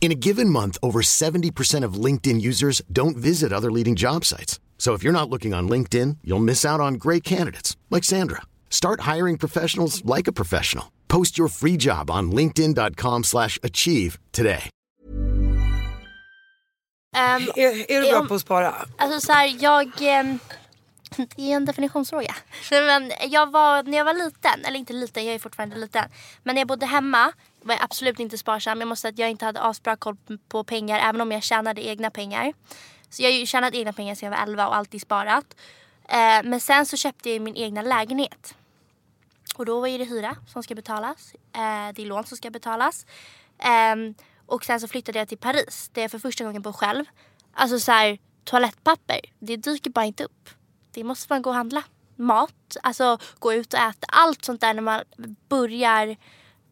In a given month, over 70% of LinkedIn users don't visit other leading job sites. So if you're not looking on LinkedIn, you'll miss out on great candidates like Sandra. Start hiring professionals like a professional. Post your free job on linkedin.com/achieve slash achieve today. Ehm, Är, är du bra om- på att spara? Alltså så här, jag... ehm, Det är en definitionsfråga. Nej, Men jag var, när jag var liten, eller inte liten, jag är fortfarande liten. Men när jag bodde hemma var jag absolut inte sparsam. Jag måste säga att jag inte hade asbra koll på pengar även om jag tjänade egna pengar. Så jag har ju tjänat egna pengar sedan jag var 11 och alltid sparat. Eh, men sen så köpte jag min egna lägenhet. Och då är det hyra som ska betalas. Eh, det är lån som ska betalas. Ehm, och sen så flyttade jag till Paris där jag för första gången bor själv. Alltså så här, toalettpapper, det dyker bara inte upp. Det måste man gå och handla. Mat, alltså gå ut och äta. Allt sånt där när man börjar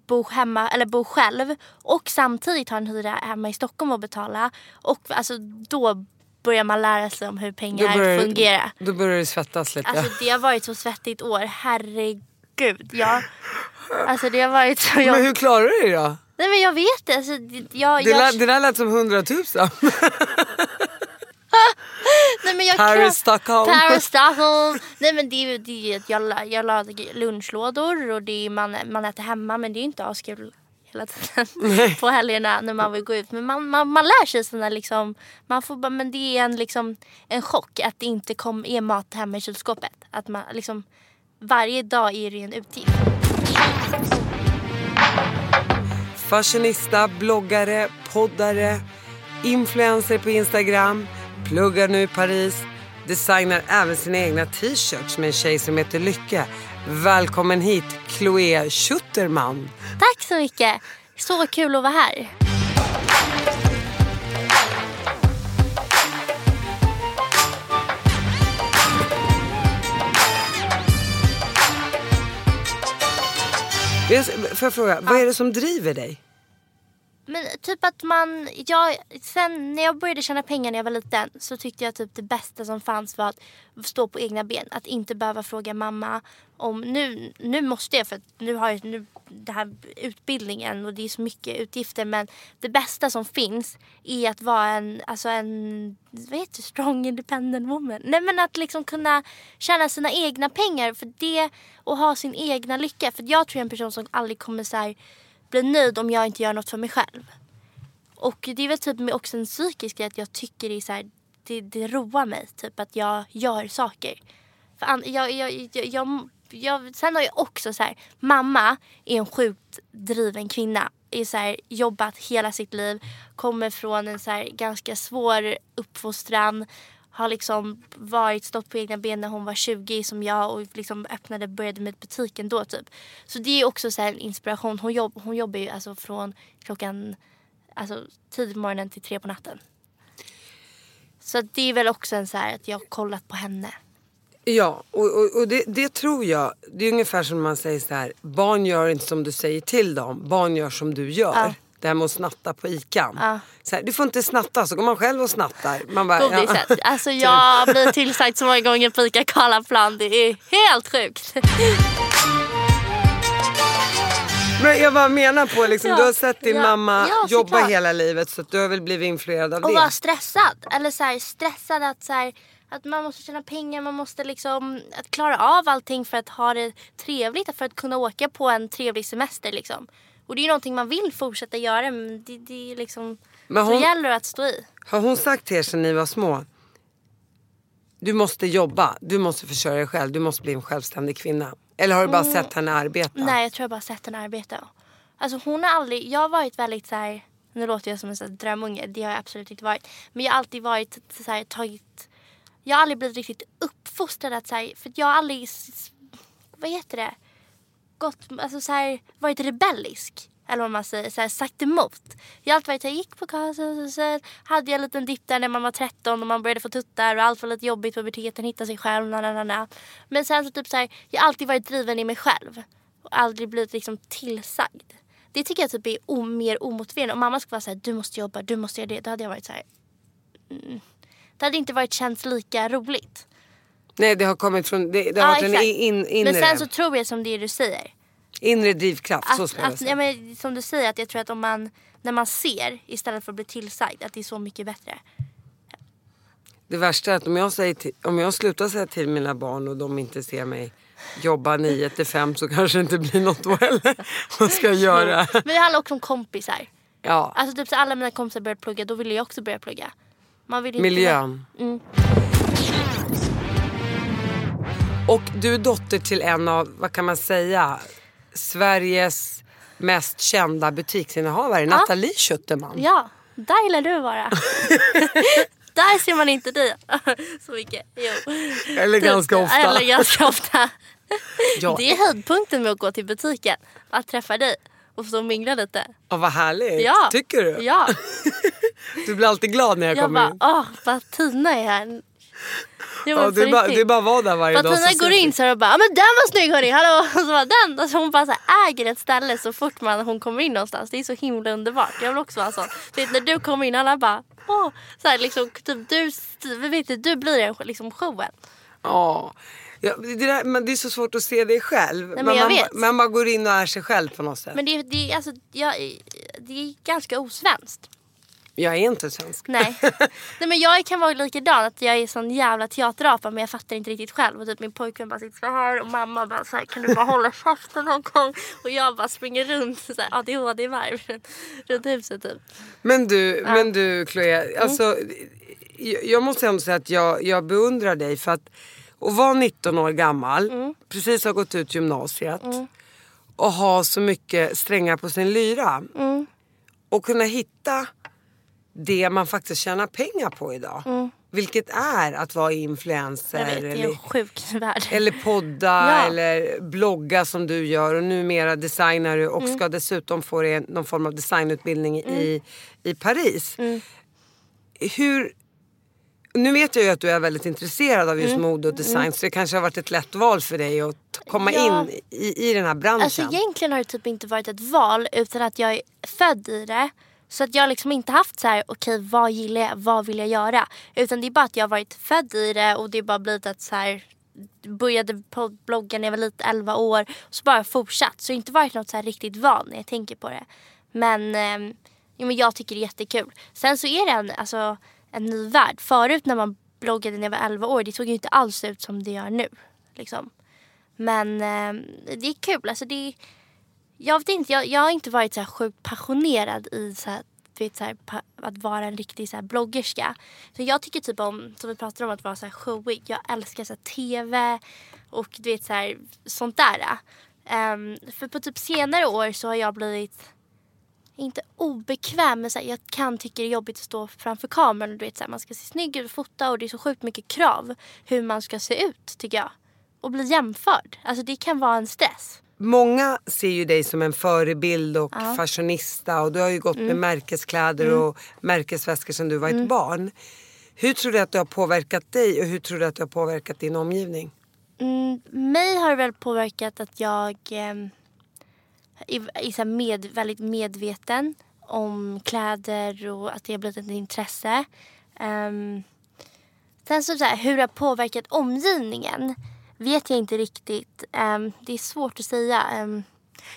bo hemma eller bo själv och samtidigt ha en hyra hemma i Stockholm och betala. Och alltså då börjar man lära sig om hur pengar fungerar. då börjar det svettas lite. Alltså det har varit så svettigt år, herregud. Jag, alltså det har varit så men jobbigt. hur klarar du dig då? Nej men jag vet det. Alltså, det- jag, Det, jag, det där lät som hundratusen. nej, men jag Paris, Stockholm. Paris, Stockholm. Nej men det är ju det att jag, jag lagar lunchlådor och det är, man, man äter hemma men det är ju inte askul hela tiden på helgerna när man vill gå ut. Men man, man, man lär sig sådana liksom, man får men det är en, liksom, en chock att det inte kom, är mat hemma i kylskåpet. Att man liksom, varje dag är det en utgift. Fashionista, bloggare, poddare, influencer på Instagram, pluggar nu i Paris, designar även sina egna t-shirts med en tjej som heter Lycke. Välkommen hit Chloé Schutterman. Tack så mycket! Så kul att vara här. Får jag fråga, vad är det som driver dig? Men typ att man, jag, sen när jag började tjäna pengar när jag var liten så tyckte jag typ det bästa som fanns var att stå på egna ben. Att inte behöva fråga mamma om, nu, nu måste jag för att nu har jag nu, det här utbildningen och det är så mycket utgifter men det bästa som finns är att vara en, alltså en, vad heter det, strong independent woman. Nej men att liksom kunna tjäna sina egna pengar för det och ha sin egna lycka. För jag tror jag är en person som aldrig kommer så här, bli nöjd om jag inte gör något för mig själv. Och det är väl typ också en psykisk grej att jag tycker det är så här, det, det roar mig typ att jag gör saker. För an, jag, jag, jag, jag, jag, sen har jag också så här, mamma är en sjukt driven kvinna. Är så här, jobbat hela sitt liv, kommer från en så här, ganska svår uppfostran. Har liksom varit, stått på egna ben när hon var 20 som jag och liksom öppnade, började med butiken då typ. Så det är också så här en inspiration. Hon, jobb, hon jobbar ju alltså från klockan alltså, tidigt på morgonen till tre på natten. Så det är väl också en så här att jag har kollat på henne. Ja, och, och, och det, det tror jag. Det är ungefär som man säger så här. Barn gör inte som du säger till dem. Barn gör som du gör. Ja. Det här med att snatta på ikan. Ja. Så här, du får inte snatta, så går man själv och snattar. Man bara, Godiset. Alltså jag blir tillsagd så många gånger på ICA Karlaplan. Det är helt sjukt. Men jag bara menar på liksom, Ja. du har sett din Ja. mamma Ja, jobba hela livet så du har väl blivit influerad av Och det. vara stressad. Eller så här, stressad att, så här, att man måste tjäna pengar, man måste liksom att klara av allting för att ha det trevligt. För att kunna åka på en trevlig semester liksom. Och det är ju någonting man vill fortsätta göra men det, det är liksom... Men Så hon- gäller det att stå i. Har hon sagt till er sedan ni var små? du måste jobba, du måste försörja dig själv, du måste bli en självständig kvinna? Eller har du bara sett henne arbeta? Nej jag tror jag bara sett henne arbeta. Alltså hon har aldrig, jag har varit väldigt så här, nu låter jag som en sån här drömunge, det har jag absolut inte varit. Men jag har alltid varit så här, tagit, jag har aldrig blivit riktigt uppfostrad att så här, för jag har aldrig, vad heter det, gått, alltså så här, varit rebellisk. Eller vad man säger, så här, sagt emot. Jag har alltid varit så här, gick på kasen och sen hade jag en liten dipp där när man var 13 och man började få tuttar och allt var lite jobbigt på puberteten, hitta sig själv. Na, na, na, na. Men sen så typ så här, jag har alltid varit driven i mig själv. Och aldrig blivit liksom tillsagd. Det tycker jag typ är o- mer omotiverande. Om mamma skulle vara så här, du måste jobba, du måste göra det. Då hade jag varit så här. Mm. Det hade inte varit känts lika roligt. Nej det har kommit från, det, det har varit en exakt. in, inre, Men sen så tror jag som det du säger. inre drivkraft. så Att, skulle jag att, säga. ja, men, som du säger, att jag tror att om man, när man ser istället för att bli tillsagd, att det är så mycket bättre. Det värsta är att om jag, säger till, om jag slutar säga till mina barn och de inte ser mig jobba 9 till 5 så kanske det inte blir något då heller. Vad ska jag göra? Men det handlar också om kompisar. Ja, Alltså typ så alla mina kompisar började plugga, då ville jag också börja plugga. Man vill inte miljön. Mm. Och du är dotter till en av, vad kan man säga, Sveriges mest kända butiksinnehavare, Nathalie Schuterman. Ja, där gillar du vara. där ser man inte dig så mycket. Jo. Eller ganska ofta. Eller ganska ofta. Ja. Det är höjdpunkten med att gå till butiken. Att träffa dig och få mingla lite. Ja, vad härligt. Ja. Tycker du? Ja. Du blir alltid glad när jag, Jag kommer bara, in. åh vad Tina är här. Jo, men Ja, det, är bara, det är bara att vara där varje För dag. Tina så går in så är det bara, "Ja, men den var snygg hörni, hallå! Och så bara den. Alltså hon bara så här, äger ett ställe så fort man, hon kommer in någonstans. Det är så himla underbart. Jag vill också vara sån. Du vet, när du kommer in alla bara, åh. Så här, liksom, typ, du, vet inte, du blir en, liksom showen. Ja. Ja, det, där, men det är så svårt att se dig själv. men jag man, man bara går in och är sig själv på något sätt. Men det, det, alltså, jag, det är ganska osvenskt. Jag är inte svensk. Nej. Nej men jag kan vara likadan att jag är sån jävla teaterapa men jag fattar inte riktigt själv. Och typ min pojkvän bara sitter så här och mamma bara så här, kan du bara hålla käften någon gång? Och jag bara springer runt så här ADHD-varv runt huset typ. Men du, men du Chloé, Mm. alltså, jag, jag måste ändå säga att jag, jag beundrar dig för att att vara 19 år gammal, Mm. precis ha gått ut gymnasiet och ha så mycket strängar på sin lyra. Mm. Och kunna hitta det man faktiskt tjänar pengar på idag. Vilket är att vara influencer Mm. Vet, eller, eller podda Ja. eller blogga som du gör och numera designar du och Mm. ska dessutom få dig någon form av designutbildning i, i Paris. Mm. Hur, nu vet jag ju att du är väldigt intresserad av just Mm. mode och design så det kanske har varit ett lätt val för dig att komma Ja. in i, i den här branschen. Alltså egentligen har det typ inte varit ett val utan att jag är född i det. Så att jag har liksom inte haft så här, okej vad gillar jag, vad vill jag göra? Utan det är bara att jag har varit född i det och det har bara blivit att så här började på bloggen när jag var lite 11 år så bara fortsatt. Så det har inte varit något så här riktigt val när jag tänker på det. Men, eh, jo, men jag tycker det är jättekul. Sen så är det en, alltså, en ny värld. Förut när man bloggade när jag var 11 år det såg ju inte alls ut som det gör nu. Liksom. Men eh, det är kul. Alltså, det är, jag vet inte, jag, jag har inte varit så här sjukt passionerad i så här, vet, så här, pa, att vara en riktig så här, bloggerska. Så jag tycker typ om, som vi pratade om, att vara så här showig. Jag älskar så här, TV och du vet så här, sånt där. Um, för på typ senare år så har jag blivit inte obekväm men så här, jag kan tycka det är jobbigt att stå framför kameran och du vet så här, man ska se snygg ut och fota och det är så sjukt mycket krav hur man ska se ut tycker jag. Och bli jämförd. Alltså det kan vara en stress. Många ser ju dig som en förebild och fashionista och du har ju gått Mm. med märkeskläder och märkesväskor sedan du var ett barn. Hur tror du att det har påverkat dig och hur tror du att det har påverkat din omgivning? Mm, mig har det väl påverkat att jag ehm, är, så med, väldigt medveten om kläder och att det har blivit ett intresse. Um, sen så, så här, hur det har påverkat omgivningen vet jag inte riktigt. Ehm, det är svårt att säga. Ehm,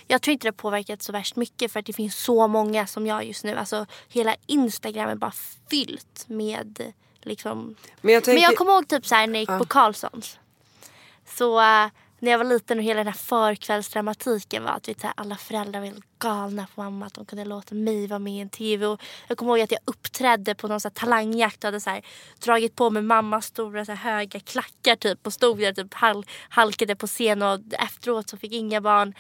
jag tror inte det har påverkat så värst mycket för att det finns så många som jag just nu. Alltså hela Instagram är bara fyllt med liksom Men jag tänker... men jag kommer ihåg typ så här när jag gick på Carlssons. Så äh, när jag var liten och hela den här förkvällsdramatiken var att så här, alla föräldrar var helt galna på mamma att de kunde låta mig vara med i en tv. Och jag kommer ihåg att jag uppträdde på någon så här, talangjakt och hade så här, dragit på mig mammas stora så här, höga klackar typ och stod där typ hal halkade på scen och efteråt så fick inga barn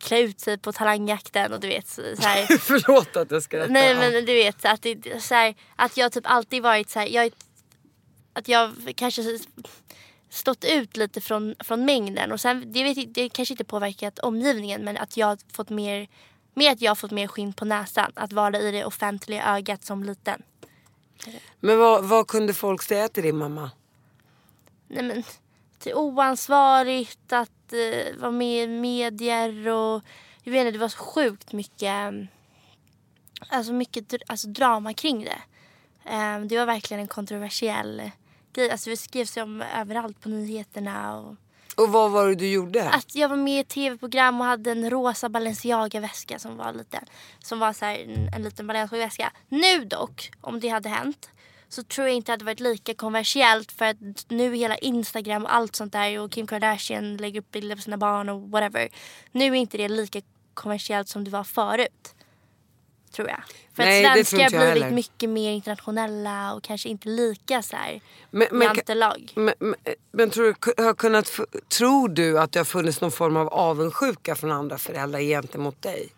klä ut sig på talangjakten och du vet så här, Förlåt att jag skrattar. Nej men du vet att, det, så här, att jag typ alltid varit så här, jag, att jag kanske stått ut lite från, från mängden och sen det, vet, det kanske inte påverkat omgivningen men att jag fått mer, mer att jag har fått mer skinn på näsan att vara i det offentliga ögat som liten. Men vad, vad kunde folk säga till din mamma? Nej men är oansvarigt att eh, vara med i medier och jag vet inte det var så sjukt mycket alltså mycket alltså drama kring det. Eh, det var verkligen en kontroversiell grej. Alltså det skrevs om överallt på nyheterna. Och Och vad var det du gjorde? att jag var med i tv-program och hade en rosa Balenciaga-väska som var liten. Som var så en, en liten Balenciaga-väska. Nu dock, om det hade hänt så tror jag inte att det hade varit lika kontroversiellt för att nu hela Instagram och allt sånt där och Kim Kardashian lägger upp bilder på sina barn och whatever. Nu är inte det lika kontroversiellt som det var förut. Tror jag. För Nej, att svenskar har blivit heller. mycket mer internationella och kanske inte lika så här Men- men- jantelag. Men, men, men tror, du, har kunnat, tror du att det har funnits någon form av avundsjuka från andra föräldrar gentemot dig?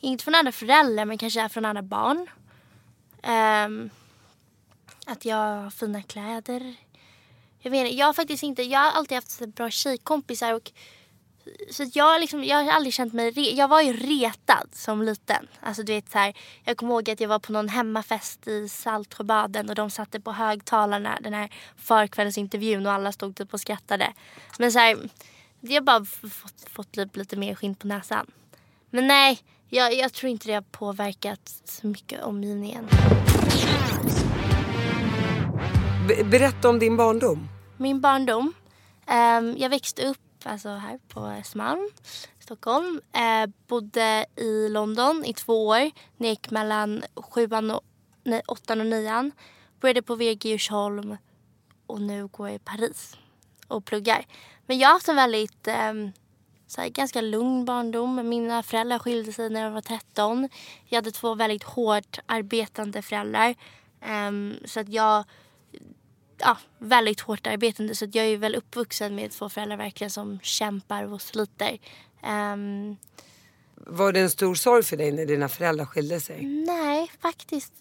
Inte från andra föräldrar men kanske från andra barn. Ehm, att jag har fina kläder. Jag vet jag har faktiskt inte, jag har alltid haft bra tjejkompisar och så jag, liksom, jag har aldrig känt mig, re, jag var ju retad som liten. Alltså du vet så här, jag kommer ihåg att jag var på någon hemmafest i Saltsjöbaden och de satte på högtalarna den här förkvällsintervjun och alla stod typ och skrattade. Men så här, jag har bara fått, fått lite, lite mer skinn på näsan. Men nej, jag, jag tror inte det har påverkat så mycket omgivningen. Be- berätta om din barndom. Min barndom. ehm, jag växte upp alltså här på Östermalm, Stockholm. Eh, bodde i London i två år. När gick mellan sjuan och, nej, åttan och nian. Började på VG i Djursholm och nu går jag i Paris och pluggar. Men jag har haft en väldigt eh, så här, ganska lugn barndom. Mina föräldrar skilde sig när jag var 13. Jag hade två väldigt hårt arbetande föräldrar. Eh, så att jag ja, väldigt hårt arbetande så jag är väl uppvuxen med två föräldrar verkligen som kämpar och sliter. Ehm, Var det en stor sorg för dig när dina föräldrar skilde sig? nej, faktiskt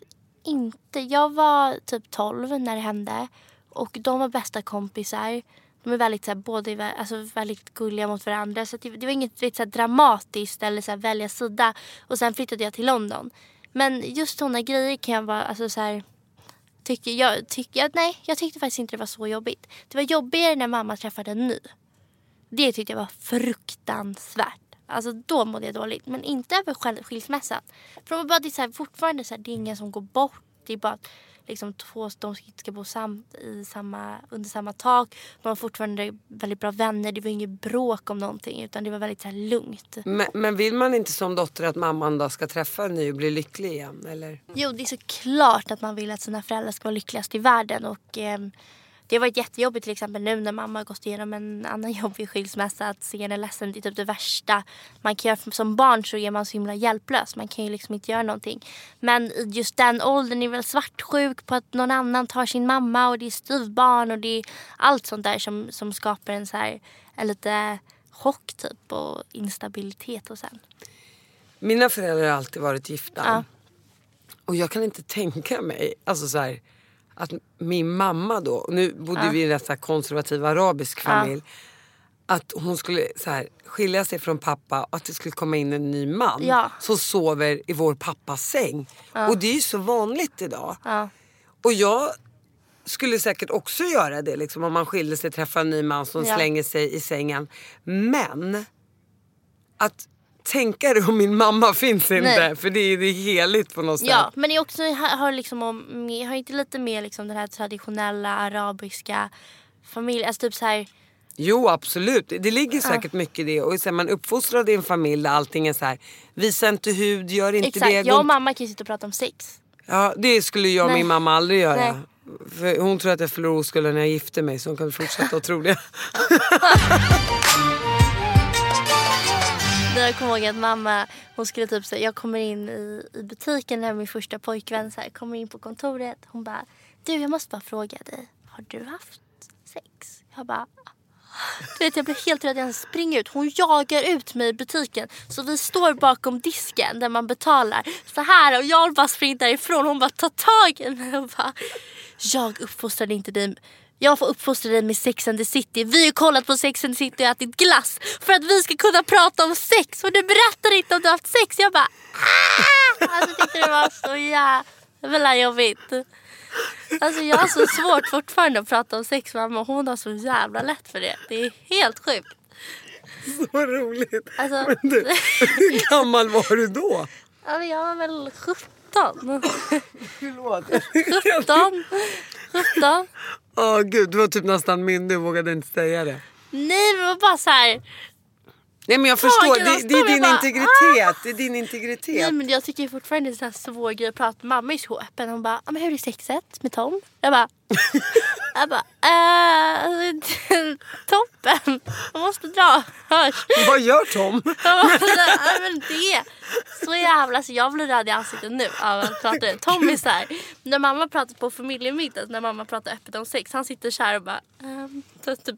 inte. Jag var typ 12 när det hände och de var bästa kompisar. De är väldigt, så här, både, alltså, väldigt gulliga mot varandra. Så det, det var inget vet, så här, dramatiskt eller så här, välja sida. Och sen flyttade jag till London. Men just sådana grejer kan jag vara... Alltså, så här, tycker jag, tycker jag, nej, jag tyckte faktiskt inte det var så jobbigt. Det var jobbigare när mamma träffade en ny. Det tyckte jag var fruktansvärt. Alltså då mådde jag dåligt. Men inte över skilsmässan. För de var bara, det är så här, fortfarande så här, det är ingen som går bort. Det är bara att liksom, två de ska- bo sam, i samma, under samma tak. De var fortfarande väldigt bra vänner. Det var inget bråk om någonting. Utan det var väldigt så här, lugnt. Men, men vill man inte som dotter att mamman då ska träffa en ny och bli lycklig igen? Eller? Jo, det är såklart att man vill att sina föräldrar ska vara lyckligast i världen. Och, ehm, det har varit jättejobbigt till exempel nu när mamma har gått igenom en annan jobbig skilsmässa. Att se henne ledsen, det är typ det värsta man kan göra. Som barn så är man så himla hjälplös. Man kan ju liksom inte göra någonting. Men i just den åldern är väl svartsjuk på att någon annan tar sin mamma och det är styvbarn och det är allt sånt där som, som skapar en så här en lite chock typ och instabilitet och sen. Mina föräldrar har alltid varit gifta. Ja. Och jag kan inte tänka mig alltså så här, att min mamma då, nu bodde vi i en rätt konservativ arabisk familj. Att hon skulle så här, skilja sig från pappa och att det skulle komma in en ny man Ja. som sover i vår pappas säng. Och det är ju så vanligt idag. Ja. Och jag skulle säkert också göra det liksom, om man skilde sig, träffar en ny man som Ja. slänger sig i sängen. Men att tänka det om min mamma finns inte. Nej. För det är, det är heligt på något sätt. Ja, men det är också, har, liksom, har inte lite mer liksom den här traditionella arabiska familjen. Alltså typ så här, Jo absolut, det ligger säkert mycket i det. Och sen man uppfostrad i en familj där allting är så här. visa inte hud, gör inte exakt. det. gå Jag och mamma kan ju sitta och prata om sex. Ja det skulle jag och Nej. min mamma aldrig göra. Nej. För hon tror att jag förlorar oskulden när jag gifter mig så hon kan fortsätta att tro det. Jag kommer ihåg att mamma, hon skulle typ säga, jag kommer in i, i butiken när min första pojkvän så här, kommer in på kontoret. Hon bara, du jag måste bara fråga dig, har du haft sex? Jag bara, du vet jag blir helt rädd, jag springer ut. Hon jagar ut mig i butiken. Så vi står bakom disken där man betalar. Så här och jag bara springer därifrån. Hon bara tar tag i mig och bara, jag uppfostrade inte dig jag får uppfostra dig med Sex and the City. Vi har kollat på Sex and the City och ätit glass för att vi ska kunna prata om sex. Och du berättar inte om du har haft sex. Jag bara ah! Alltså tyckte det var så jävla jobbigt. Alltså jag har så svårt fortfarande att prata om sex mamma och hon har så jävla lätt för det. Det är helt sjukt. Så roligt. Alltså, Men du, hur gammal var du då? ja, jag var väl 17. Förlåt. 17. 17. Åh gud, du var typ nästan myndig och vågade inte säga det. Nej men det var bara så här. Nej men jag förstår, det, det är din bara, "Ah!" integritet. Det är din integritet. Nej men jag tycker fortfarande det är så här svår grej att prata. Mamma är så öppen. Hon bara, "Ja, men hur är sexet med Tom? Jag bara, jag bara, äh, toppen. Jag måste dra. Hörs. Vad gör Tom? Ja, men det är så jävla... Så jag blir röd i ansiktet nu av att prata. Tom är så här, när mamma pratar på familjemiddag, när mamma pratar öppet om sex, han sitter så här och bara um, typ,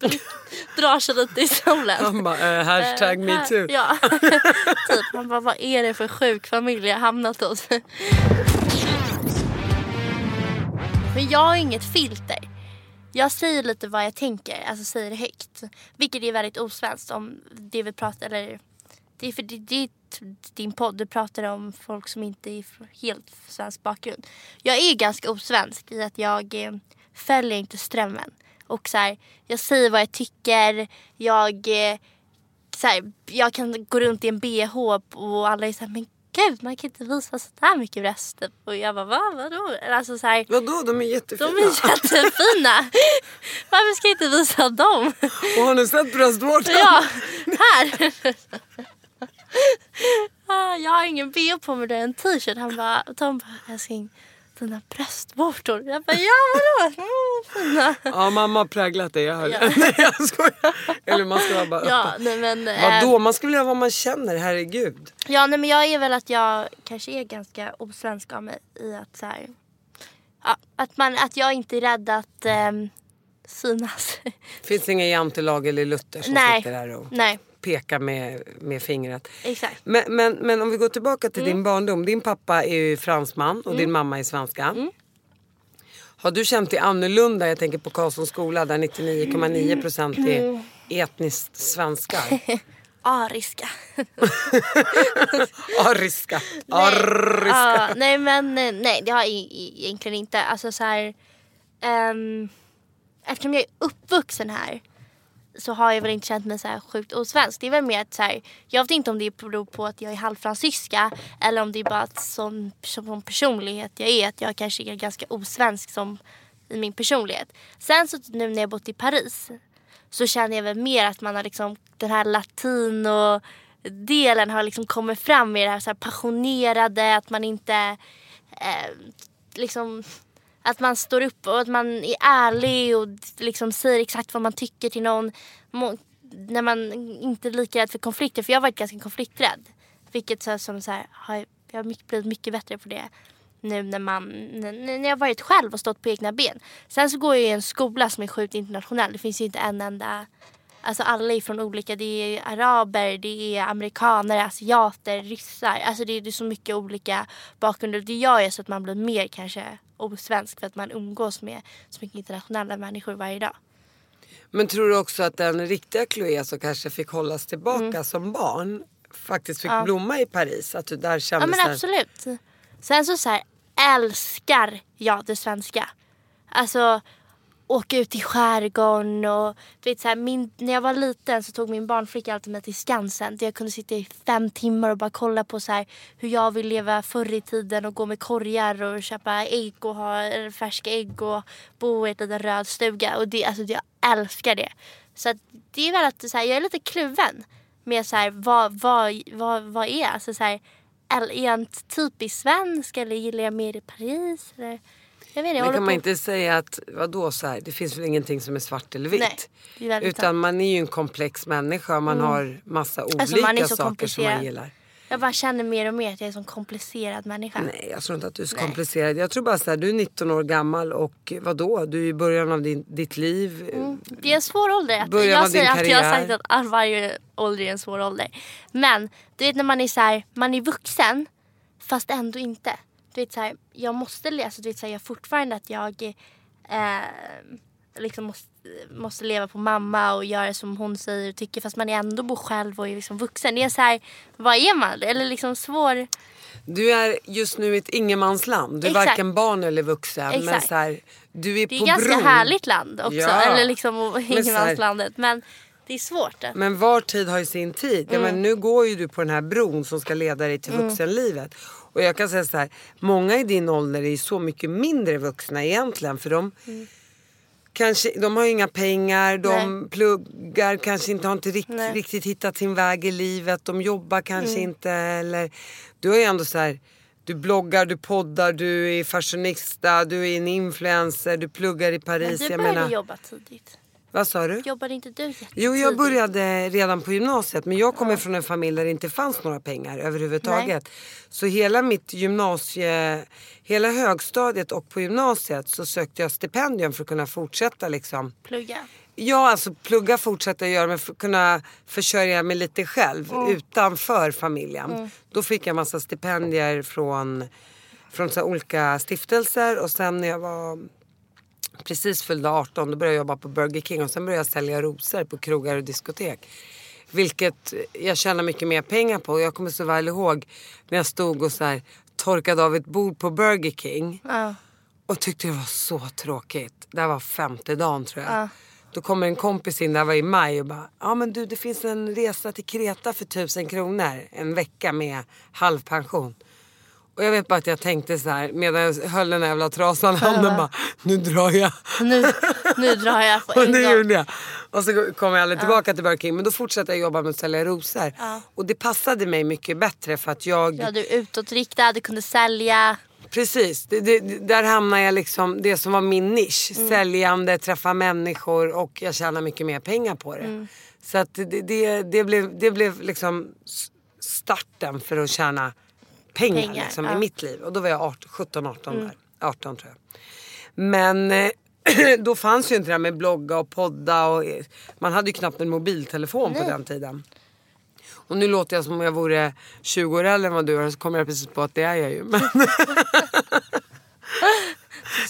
drar sig lite i solen. Han bara, eh, hashtag Eh, metoo. Ja, typ. Han bara, vad är det för sjuk familj jag hamnat hos? Men jag har inget filter. Jag säger lite vad jag tänker, alltså säger det högt. Vilket är väldigt osvenskt om det vi pratar, eller det är för det, det är din podd, du pratar om folk som inte är helt svensk bakgrund. Jag är ganska osvensk i att jag eh, följer inte strömmen. Och så här, jag säger vad jag tycker, jag, eh, så här, jag kan gå runt i en bh och alla är så här, men gud man kan inte visa så där mycket bröst. typ. Och jag bara, va, vadå? Alltså så här, Vadå, de är jättefina. de är jättefina. Varför ska jag inte visa dem? Och har ni sett bröstvårtan? Ja, här. Ah, Jag har ingen bh på mig, det är en t-shirt. Han bara, Tom bara, älskling, dina bröstvårtor. Jag bara, ja vadå? Mm, fina. Ja, mamma har präglat det, jag hör Ja. det. Nej jag skojar. Eller man ska bara Ja, öppen. nej men. eh, Vadå, man ska väl göra vad man känner, herregud. Ja, nej men jag är väl att jag kanske är ganska osvensk av mig i att så här, ja, att, man, att jag inte är rädd att ehm, synas. Finns inga jantelag eller Luther som nej, sitter här och nej, pekar med, med fingret. exakt. Men, men, men om vi går tillbaka till Mm. din barndom. Din pappa är ju fransman och din mamma är svenska. Mm. Har du känt dig annorlunda? Jag tänker på Karlssons skola där 99,9 procent Mm. är etniskt svenskar. Ariska. Ariska. Ariska. Ja, nej men eh, nej det har jag e- e- egentligen inte. Alltså så här, ehm, eftersom jag är uppvuxen här så har jag väl inte känt mig så här sjukt osvensk. Det är väl mer att så här, jag vet inte om det beror på att jag är halvfransyska eller om det är bara att sån, sån personlighet jag är. Att jag kanske är ganska osvensk som i min personlighet. Sen så nu när jag bott i Paris så känner jag väl mer att man har liksom den här latino delen har liksom kommit fram i det här, så här passionerade, att man inte eh, liksom att man står upp och att man är ärlig och liksom säger exakt vad man tycker till någon. När man inte är lika rädd för konflikter. För jag har varit ganska konflikträdd. Vilket så som så här, har jag har blivit mycket bättre på det nu när, man, när, när jag varit själv och stått på egna ben. Sen så går jag i en skola som är sjukt internationell. Det finns ju inte en enda Alltså alla är från olika, det är araber, det är amerikaner, asiater, ryssar. Alltså det är, det är så mycket olika bakgrunder. Det gör ju så att man blir mer kanske osvensk för att man umgås med så mycket internationella människor varje dag. Men tror du också att den riktiga Chloé som kanske fick hållas tillbaka Mm. som barn faktiskt fick blomma i Paris? Att du där kände Ja men så här- absolut. Sen så, så här, älskar jag det svenska. Alltså åka ut i skärgården och du vet så här, min, när jag var liten så tog min barnflicka alltid mig till Skansen där jag kunde sitta i fem timmar och bara kolla på så här, hur jag vill leva förr i tiden och gå med korgar och köpa ägg och ha färska ägg och bo i en liten röd stuga och det, alltså, jag älskar det. Så att, det är väl att så här, jag är lite kluven med så här, vad, vad, vad, vad är alltså så här, är jag en typisk svensk eller gillar jag mer i Paris? Eller? Jag vet jag Men kan man på- inte säga att, vadå så här, det finns väl ingenting som är svart eller vitt? Nej, Utan man är ju en komplex människa och man har massa olika Alltså, man är så saker som man gillar. Jag bara känner mer och mer att jag är en sån komplicerad människa. Nej jag tror inte att du är så komplicerad. Jag tror bara så här, du är 19 år gammal och vadå, du är i början av din, ditt liv. Det är en svår ålder. Början jag av din säger att jag har sagt att varje ålder är en svår ålder. Men du vet när man är så här, man är vuxen fast ändå inte. Du vet så här, jag måste läsa, du vet så här, jag fortfarande att jag eh, liksom måste, måste leva på mamma och göra som hon säger och tycker fast man är ändå bor själv och är liksom vuxen. Det är så här, vad är man? Eller liksom svår. Du är just nu i ett ingenmansland. Du är Exakt. varken barn eller vuxen. Men Exakt. så här, du är Det är på ganska bron. härligt land också. Ja. Eller liksom ingenmanslandet. Men det är svårt. Men var tid har ju sin tid. Ja, Mm. men nu går ju du på den här bron som ska leda dig till vuxenlivet. Och jag kan säga så här, många i din ålder är så mycket mindre vuxna egentligen. För de, Mm. kanske, de har inga pengar, de Nej. pluggar, kanske inte har inte rikt, riktigt hittat sin väg i livet. De jobbar kanske Mm. inte. Eller, du har ju ändå så här, du bloggar, du poddar, du är fashionista, du är en influencer, du pluggar i Men Paris. du jag började menar, jobba tidigt. Vad sa du? Jobbade inte du? Jo, jag började redan på gymnasiet men jag kommer från en familj där det inte fanns några pengar överhuvudtaget. Så hela mitt gymnasie, hela högstadiet och på gymnasiet så sökte jag stipendium för att kunna fortsätta liksom. Plugga. Ja, alltså plugga fortsätta göra men för att kunna försörja mig lite själv utanför familjen. Då fick jag massa stipendier från, från så olika stiftelser och sen när jag var precis fyllde 18 då började jag jobba på Burger King och sen började jag sälja rosor på krogar och diskotek. Vilket jag tjänar mycket mer pengar på. Jag kommer så väl ihåg när jag stod och så här, torkade av ett bord på Burger King. Ja. Och tyckte det var så tråkigt. Det här var femte dagen tror jag. Då kommer en kompis in, det här var i maj och bara Ja men du det finns en resa till Kreta för tusen kronor. En vecka med halvpension. Och jag vet bara att jag tänkte så här medan jag höll den här jävla trasan i handen bara Nu drar jag. Nu, nu drar jag på en gång. gjorde jag. Och så kom jag aldrig tillbaka till Burger King. Men då fortsatte jag jobba med att sälja rosor. Och det passade mig mycket bättre för att jag Ja, du är utåtriktad, du kunde sälja. Precis, det, det, där hamnar jag liksom, det som var min nisch. Säljande, träffa människor och jag tjänar mycket mer pengar på det. Så att det, det, det, blev, det blev liksom starten för att tjäna pengar, Pengar, liksom, ja. i mitt liv. Och då var jag 18, 17, 18 där. 18 tror jag. Men eh, då fanns ju inte det här med blogga och podda och eh, man hade ju knappt en mobiltelefon på den tiden. Och nu låter jag som om jag vore 20 år äldre än vad du är så kommer jag precis på att det är jag ju. Men,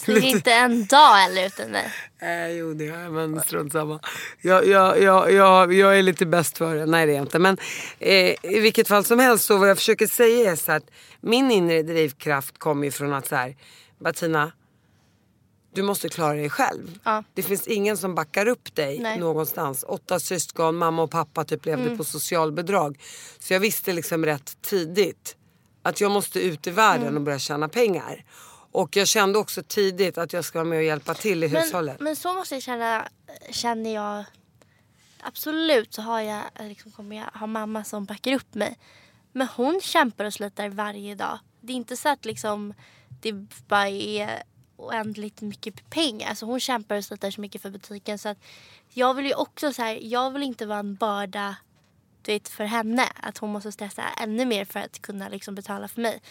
det är inte en dag eller utan mig. Äh, jo det är jag men strunt samma. Jag, jag, jag, jag, jag är lite bäst för det. Nej det är jag inte. Men eh, i vilket fall som helst så vad jag försöker säga är så att min inre drivkraft kommer ju från att så här, Bettina du måste klara dig själv. Ja. Det finns ingen som backar upp dig Nej. någonstans. Åtta syskon, mamma och pappa typ levde på socialbidrag. Så jag visste liksom rätt tidigt att jag måste ut i världen och börja tjäna pengar. Och jag kände också tidigt att jag ska vara med och hjälpa till i hushållet. Men, men så måste jag känna, känner jag. Absolut så har jag, liksom, kommer jag ha mamma som backar upp mig. Men hon kämpar och sliter varje dag. Det är inte så att liksom, det bara är oändligt mycket pengar. Alltså hon kämpar och sliter så mycket för butiken. Så att jag vill ju också så här, jag vill inte vara en börda du vet, för henne. Att hon måste stressa ännu mer för att kunna liksom, betala för mig.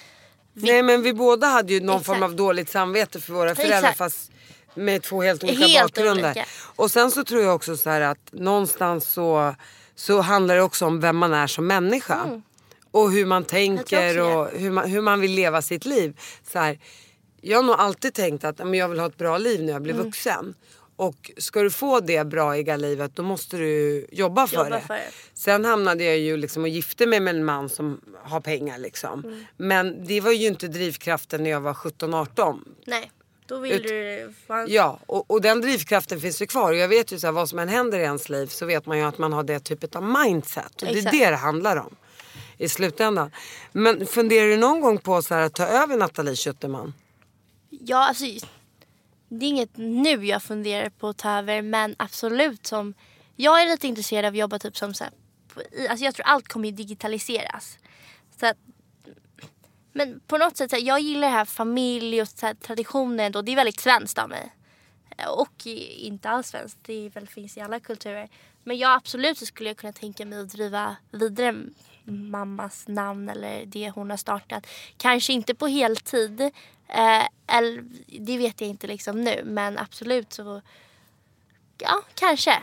Nej men vi båda hade ju någon Exakt. form av dåligt samvete för våra föräldrar Exakt. fast med två helt olika Helt bakgrunder. olika. Och sen så tror jag också så här att någonstans så, så handlar det också om vem man är som människa. Och hur man tänker Mm. och hur man, hur man vill leva sitt liv. Så här, jag har nog alltid tänkt att men jag vill ha ett bra liv när jag blir Mm. vuxen. Och ska du få det braiga livet då måste du jobba för, Jobba det. för det. Sen hamnade jag ju liksom och gifte mig med en man som har pengar liksom. Mm. Men det var ju inte drivkraften när jag var 17-18. Nej, då vill Ut- du... Fan, Ja, och, och den drivkraften finns ju kvar. Och jag vet ju så här, vad som än händer i ens liv så vet man ju att man har det typet av mindset. Och det är Exakt. det det handlar om i slutändan. Men funderar du någon gång på så här, att ta över Nathalie Schuterman? Ja, alltså, det är inget nu jag funderar på att ta över men absolut som... Jag är lite intresserad av att jobba typ som så här, alltså jag tror allt kommer ju digitaliseras. Så att, Men på något sätt, så här, jag gillar det här familj och så här, traditionen och det är väldigt svenskt av mig. Och inte alls svenskt, det väl, finns i alla kulturer. Men jag absolut så skulle jag kunna tänka mig att driva vidare mammas namn eller det hon har startat. Kanske inte på heltid, eh, eller, det vet jag inte liksom nu. Men absolut så, ja kanske.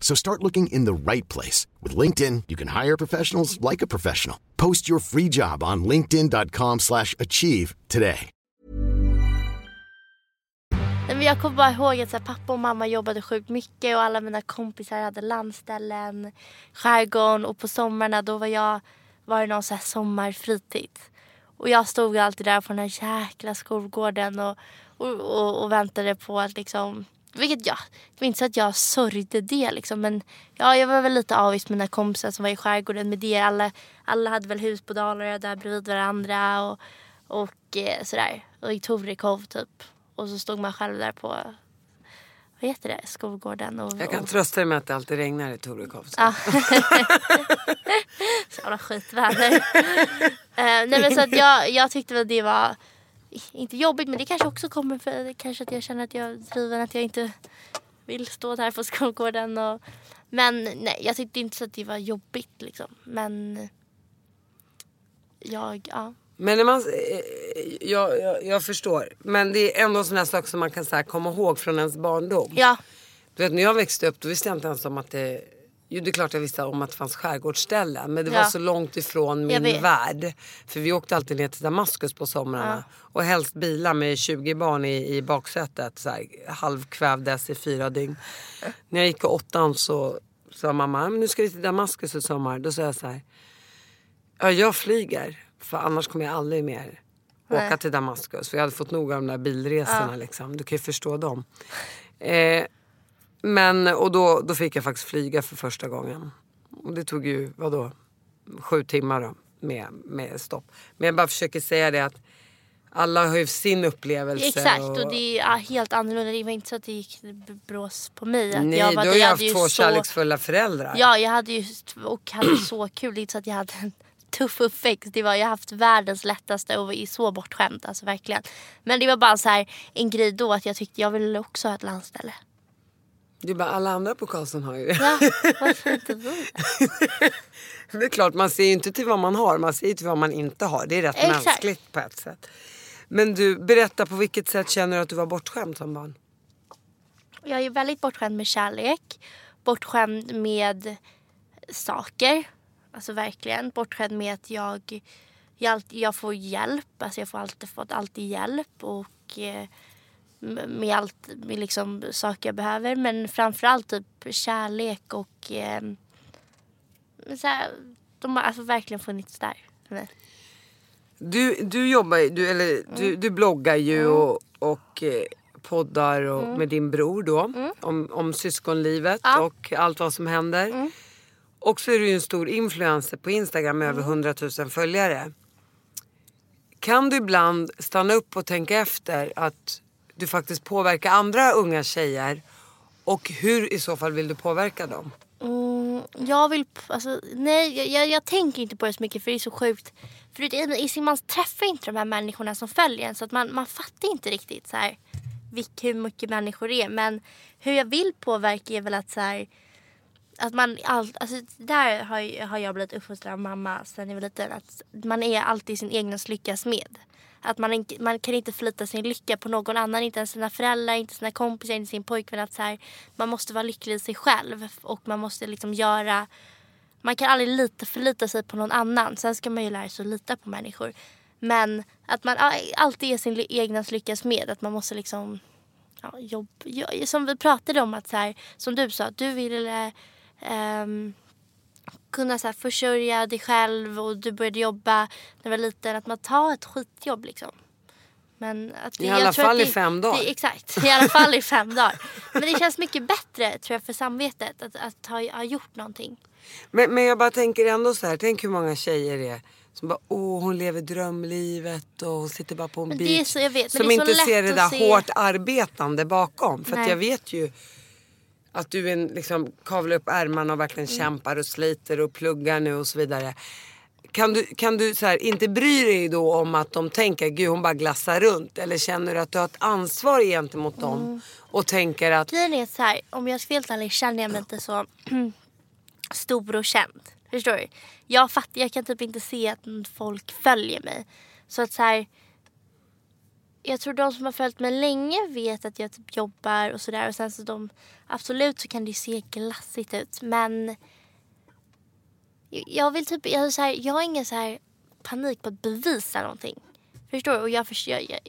So start looking in the right place. With LinkedIn, you can hire professionals like a professional. Post your free job on linkedin.com slash achieve today. Jag kommer bara ihåg att pappa och mamma jobbade sjukt mycket och alla mina kompisar hade landställen, skärgården och på sommarna då var jag var det någon så här sommarfritid. Och jag stod alltid där på den här jäkla skolgården och, och, och, och väntade på att liksom vilket jag, det var inte så att jag sörjde det liksom men ja, jag var väl lite avis med mina kompisar som var i skärgården med det. Alla, alla hade väl hus på Dalarö där bredvid varandra och, och eh, sådär. Och i Torekov typ. Och så stod man själv där på, vad heter det, skolgården. Och, Jag kan och, trösta dig med att det alltid regnar i Torekov. Ja. så jävla skitväder. uh, nej men så att jag, jag tyckte väl det var, inte jobbigt men det kanske också kommer för kanske att jag känner att jag är driven, att jag inte vill stå där på skolgården. Och, men nej, jag tyckte inte så att det var jobbigt liksom. Men jag, ja. Men när man, eh, jag, jag, jag förstår. Men det är ändå sådana saker som man kan så här, komma ihåg från ens barndom. Ja, Du vet när jag växte upp då visste jag inte ens om att det Jo det är klart jag visste om att det fanns skärgårdsställen men det var Ja. så långt ifrån min värld. För vi åkte alltid ner till Damaskus på somrarna. Och helst bilar med 20 barn i, i baksätet. Så här, halvkvävdes i fyra dygn. När jag gick i åttan så sa mamma "Men nu ska vi till Damaskus i sommar. Då sa jag så här. Ja jag flyger. För annars kommer jag aldrig mer åka Nej. till Damaskus. För jag hade fått nog av de där bilresorna liksom. Du kan ju förstå dem. Eh, men och då, då fick jag faktiskt flyga för första gången. Och det tog ju, vadå, sju timmar då med, med stopp. Men jag bara försöker säga det att alla har ju sin upplevelse. exakt och, och det är helt annorlunda. Det var inte så att det gick brås på mig. Att Nej, jag du var, har ju haft två så- kärleksfulla föräldrar. Ja, jag hade ju och hade så kul. Det är inte så att jag hade en tuff uppväxt. Det var, jag har haft världens lättaste och är så bortskämd. Alltså verkligen. Men det var bara så här en grej då att jag tyckte jag ville också ha ett landställe. Det är bara alla andra på Karlsson har ju Ja, varför inte vi? Det är klart, man ser ju inte till vad man har, man ser ju till vad man inte har. Det är rätt Exakt. mänskligt på ett sätt. Men du, berätta på vilket sätt känner du att du var bortskämd som barn? Jag är väldigt bortskämd med kärlek. Bortskämd med saker. Alltså verkligen. Bortskämd med att jag, jag, jag får hjälp. Alltså jag får alltid, fått alltid hjälp. Och eh, med allt, med liksom saker jag behöver. Men framförallt typ kärlek och eh, så här, de har alltså verkligen funnits där. för mig. Du, du jobbar du, eller, du, du bloggar ju och, och eh, poddar och, med din bror då. Om, om syskonlivet Ja. och allt vad som händer. Och så är du ju en stor influencer på Instagram med över 100 000 följare. Kan du ibland stanna upp och tänka efter att du faktiskt påverkar andra unga tjejer? Och hur i så fall vill du påverka dem? Mm, jag vill, alltså, nej jag, jag, jag tänker inte på det så mycket för det är så sjukt. För det, är- i man träffar inte de här människorna som följer en så att man, man fattar inte riktigt så här, vilk, hur mycket människor det är. Men hur jag vill påverka är väl att så här, att man allt, alltså där har, har jag blivit uppfostrad av mamma sen jag var liten. Att man är alltid sin egen lyckas med. Att man, man kan inte förlita sin lycka på någon annan, inte ens sina föräldrar, inte sina kompisar, inte sin pojkvän. Att så här, man måste vara lycklig i sig själv och man måste liksom göra man kan aldrig lita, förlita sig på någon annan. Sen ska man ju lära sig att lita på människor. Men att man alltid är sin egna lyckas med. Att man måste liksom ja, jobb, jo- som vi pratade om att så här, som du sa, du ville eh, ehm, kunna så här, försörja dig själv och du började jobba när du var liten. Att man tar ett skitjobb liksom. Men att I jag alla fall att i fem dagar. Det, exakt, i alla fall i fem dagar. Men det känns mycket bättre tror jag för samvetet att, att ha, ha gjort någonting. Men, men jag bara tänker ändå så här, tänk hur många tjejer det är som bara åh hon lever drömlivet och hon sitter bara på en det beach. så- vet, som det inte ser det där se- hårt arbetande bakom. För jag vet ju att du en, liksom, kavlar upp ärmarna och verkligen Mm. kämpar och sliter och pluggar nu och så vidare. Kan du, kan du så här, inte bry dig då om att de tänker gud hon bara glassar runt? Eller känner du att du har ett ansvar gentemot dem? Mm. Och tänker att Grejen är så här, om jag ska vara helt ärlig känner jag mig inte så stor och känd. Förstår du? Jag fattar, jag kan typ inte se att folk följer mig. Så att så här, jag tror de som har följt mig länge vet att jag typ jobbar och sådär. Och sen så de, absolut så kan det ju se glassigt ut. Men jag vill typ, jag, är så här, jag har ingen så här panik på att bevisa någonting. Förstår du? Och jag, förstår, jag,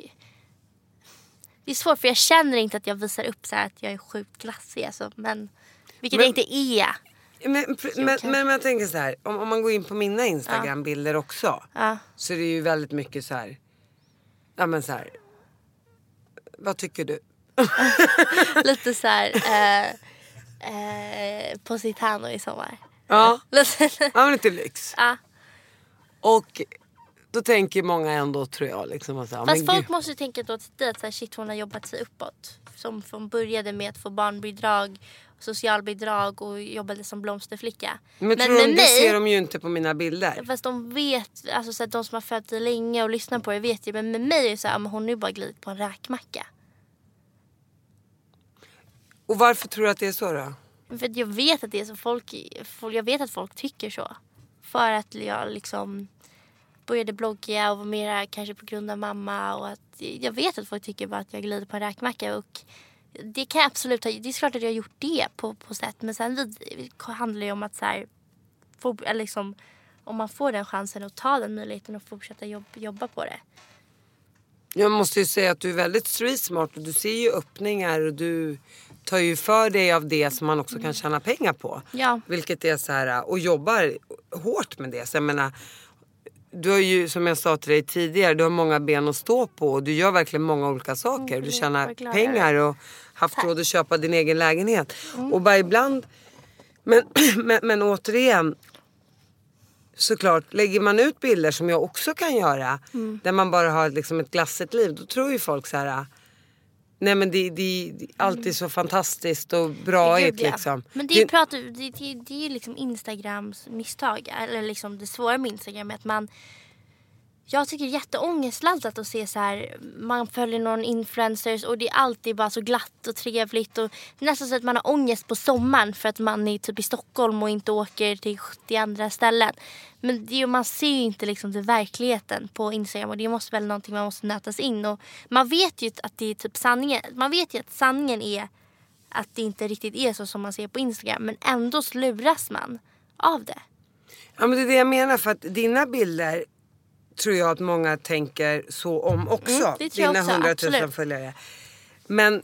det är svårt för jag känner inte att jag visar upp så här att jag är sjukt glassig alltså, men Vilket Men- jag inte är. Men, men, men, men jag tänker så här, om, om man går in på mina Instagram-bilder också. Ja. Så är det ju väldigt mycket så här. Ja men så här. Vad tycker du? Lite så här eh, eh, Positano i sommar. Ja, ja men lite lyx. ja. Och då tänker många ändå tror jag liksom att så här, Fast men folk gud. måste ju tänka då till dig att så här, shit hon har jobbat sig uppåt. Som från började med att få barnbidrag, socialbidrag och jobbade som blomsterflicka. Men, tror de, det ser de ju inte på mina bilder. Fast de vet, alltså så de som har följt dig länge och lyssnat på det vet ju. Men med mig är det så här, men hon är ju bara glidit på en räkmacka. Och varför tror du att det är så då? För att jag vet att det är så folk, folk- jag vet att folk tycker så. För att jag liksom började blogga och var mera kanske på grund av mamma och att jag vet att folk tycker bara att jag glider på en räkmacka och det kan jag absolut ha, det är klart att jag har gjort det på, på sätt men sen vid, handlar det ju om att så här, få, eller liksom, om man får den chansen och ta den möjligheten och fortsätta jobb, jobba på det. Jag måste ju säga att du är väldigt street smart och du ser ju öppningar och du tar ju för dig av det som man också kan tjäna pengar på. Ja. Vilket är så här och jobbar hårt med det. Så jag menar, du har ju som jag sa till dig tidigare, du har många ben att stå på och du gör verkligen många olika saker. Mm, Du tjänar pengar och haft råd att köpa din egen lägenhet. Och bara ibland, men, men, men återigen såklart, lägger man ut bilder som jag också kan göra. Mm. Där man bara har liksom ett glassigt liv. Då tror ju folk så här. Nej men det, det, det är så fantastiskt och braigt Gud, ja. liksom. Men det, pratar, det, det, det är ju liksom Instagrams misstag. Eller liksom det svåra med Instagram är att man... Jag tycker det är jätteångestladdat att se så här. Man följer någon influencers och det är alltid bara så glatt och trevligt. Och nästan så att man har ångest på sommaren för att man är typ i Stockholm och inte åker till 70 andra ställen. Men det, man ser ju inte liksom till verkligheten på Instagram och det måste väl någonting man måste nötas in. Och man vet ju att det är typ sanningen. Man vet ju att sanningen är att det inte riktigt är så som man ser på Instagram. Men ändå luras man av det. Ja men det är det jag menar för att dina bilder tror jag att många tänker så om också. Mm, det tror dina också, 100 000 absolut. följare. Men